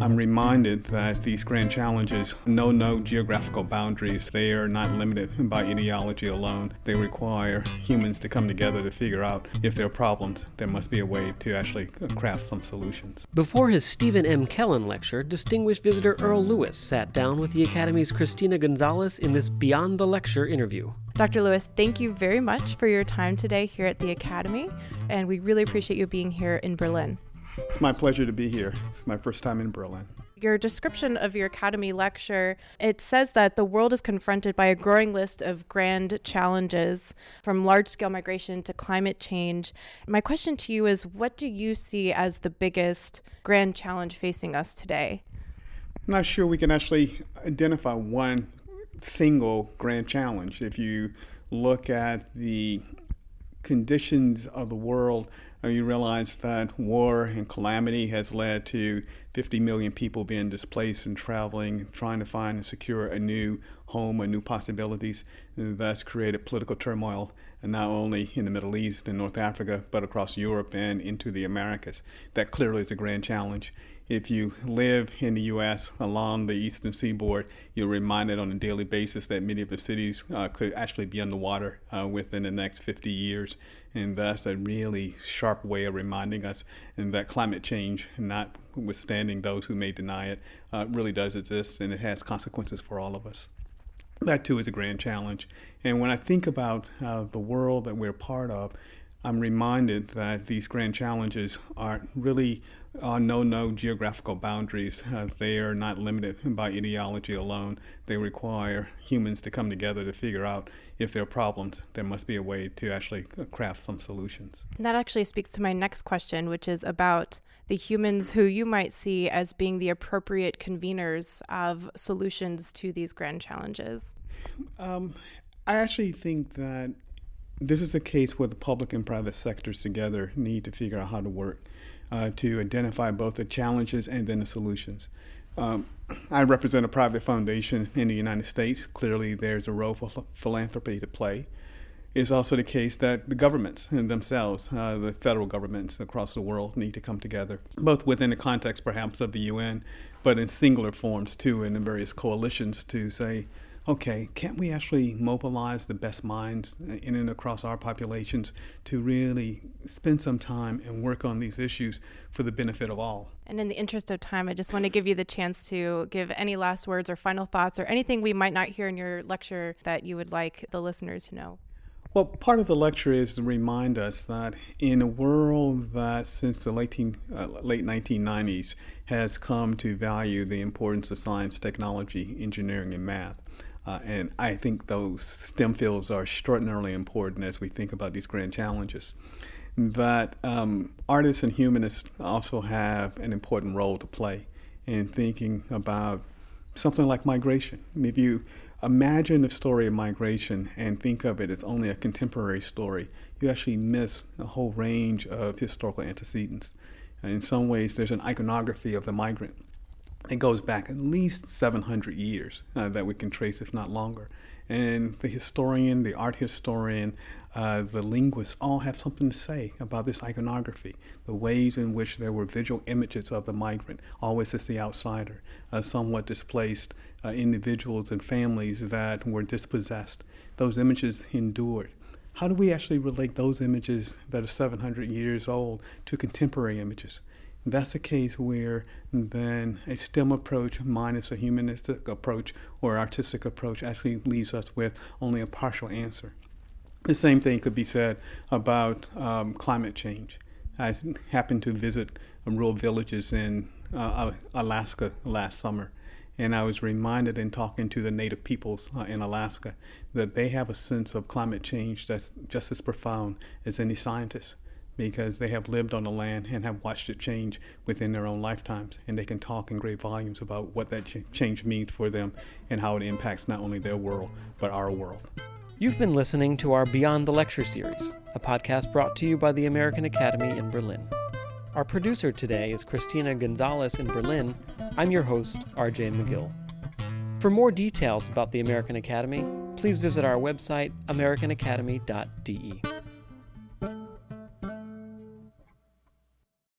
I'm reminded that these grand challenges know no geographical boundaries. They are not limited by ideology alone. They require humans to come together to figure out if there are problems. There must be a way to actually craft some solutions. Before his Stephen M. Kellen lecture, distinguished visitor Earl Lewis sat down with the Academy's Christina Gonzalez in this Beyond the Lecture interview. Dr. Lewis, thank you very much for your time today here at the Academy, and we really appreciate you being here in Berlin. It's my pleasure to be here. It's my first time in Berlin. Your description of your academy lecture, it says that the world is confronted by a growing list of grand challenges from large-scale migration to climate change. My question to you is what do you see as the biggest grand challenge facing us today? I'm not sure we can actually identify one single grand challenge. If you look at the conditions of the world, you realize that war and calamity has led to 50 million people being displaced and traveling, trying to find and secure a new home or new possibilities. And that's created political turmoil, and not only in the Middle East and North Africa, but across Europe and into the Americas. That clearly is a grand challenge if you live in the U.S. along the eastern seaboard, you're reminded on a daily basis that many of the cities uh, could actually be underwater uh, within the next 50 years. And that's a really sharp way of reminding us that climate change, notwithstanding those who may deny it, uh, really does exist and it has consequences for all of us. That too is a grand challenge. And when I think about uh, the world that we're part of, I'm reminded that these grand challenges are really uh, no no geographical boundaries. Uh, they are not limited by ideology alone. They require humans to come together to figure out if there are problems. There must be a way to actually uh, craft some solutions. That actually speaks to my next question, which is about the humans who you might see as being the appropriate conveners of solutions to these grand challenges. Um, I actually think that this is a case where the public and private sectors together need to figure out how to work uh, to identify both the challenges and then the solutions. Um, I represent a private foundation in the United States. Clearly, there's a role for philanthropy to play. It's also the case that the governments themselves, uh, the federal governments across the world, need to come together, both within the context perhaps of the UN, but in singular forms too, in the various coalitions to say, okay, can't we actually mobilize the best minds in and across our populations to really spend some time and work on these issues for the benefit of all? And in the interest of time, I just want to give you the chance to give any last words or final thoughts or anything we might not hear in your lecture that you would like the listeners to know. Well, part of the lecture is to remind us that in a world that since the late, uh, late 1990s has come to value the importance of science, technology, engineering, and math, uh, and I think those STEM fields are extraordinarily important as we think about these grand challenges. That um, artists and humanists also have an important role to play in thinking about something like migration. If you imagine the story of migration and think of it as only a contemporary story, you actually miss a whole range of historical antecedents. And in some ways, there's an iconography of the migrant it goes back at least 700 years uh, that we can trace, if not longer. And the historian, the art historian, uh, the linguists all have something to say about this iconography, the ways in which there were visual images of the migrant, always as the outsider, uh, somewhat displaced uh, individuals and families that were dispossessed. Those images endured. How do we actually relate those images that are 700 years old to contemporary images? That's a case where then a STEM approach minus a humanistic approach or artistic approach actually leaves us with only a partial answer. The same thing could be said about um, climate change. I happened to visit rural villages in uh, Alaska last summer, and I was reminded in talking to the native peoples uh, in Alaska that they have a sense of climate change that's just as profound as any scientist because they have lived on the land and have watched it change within their own lifetimes. And they can talk in great volumes about what that change means for them and how it impacts not only their world, but our world. You've been listening to our Beyond the Lecture series, a podcast brought to you by the American Academy in Berlin. Our producer today is Christina Gonzalez in Berlin. I'm your host, RJ McGill. For more details about the American Academy, please visit our website, americanacademy.de.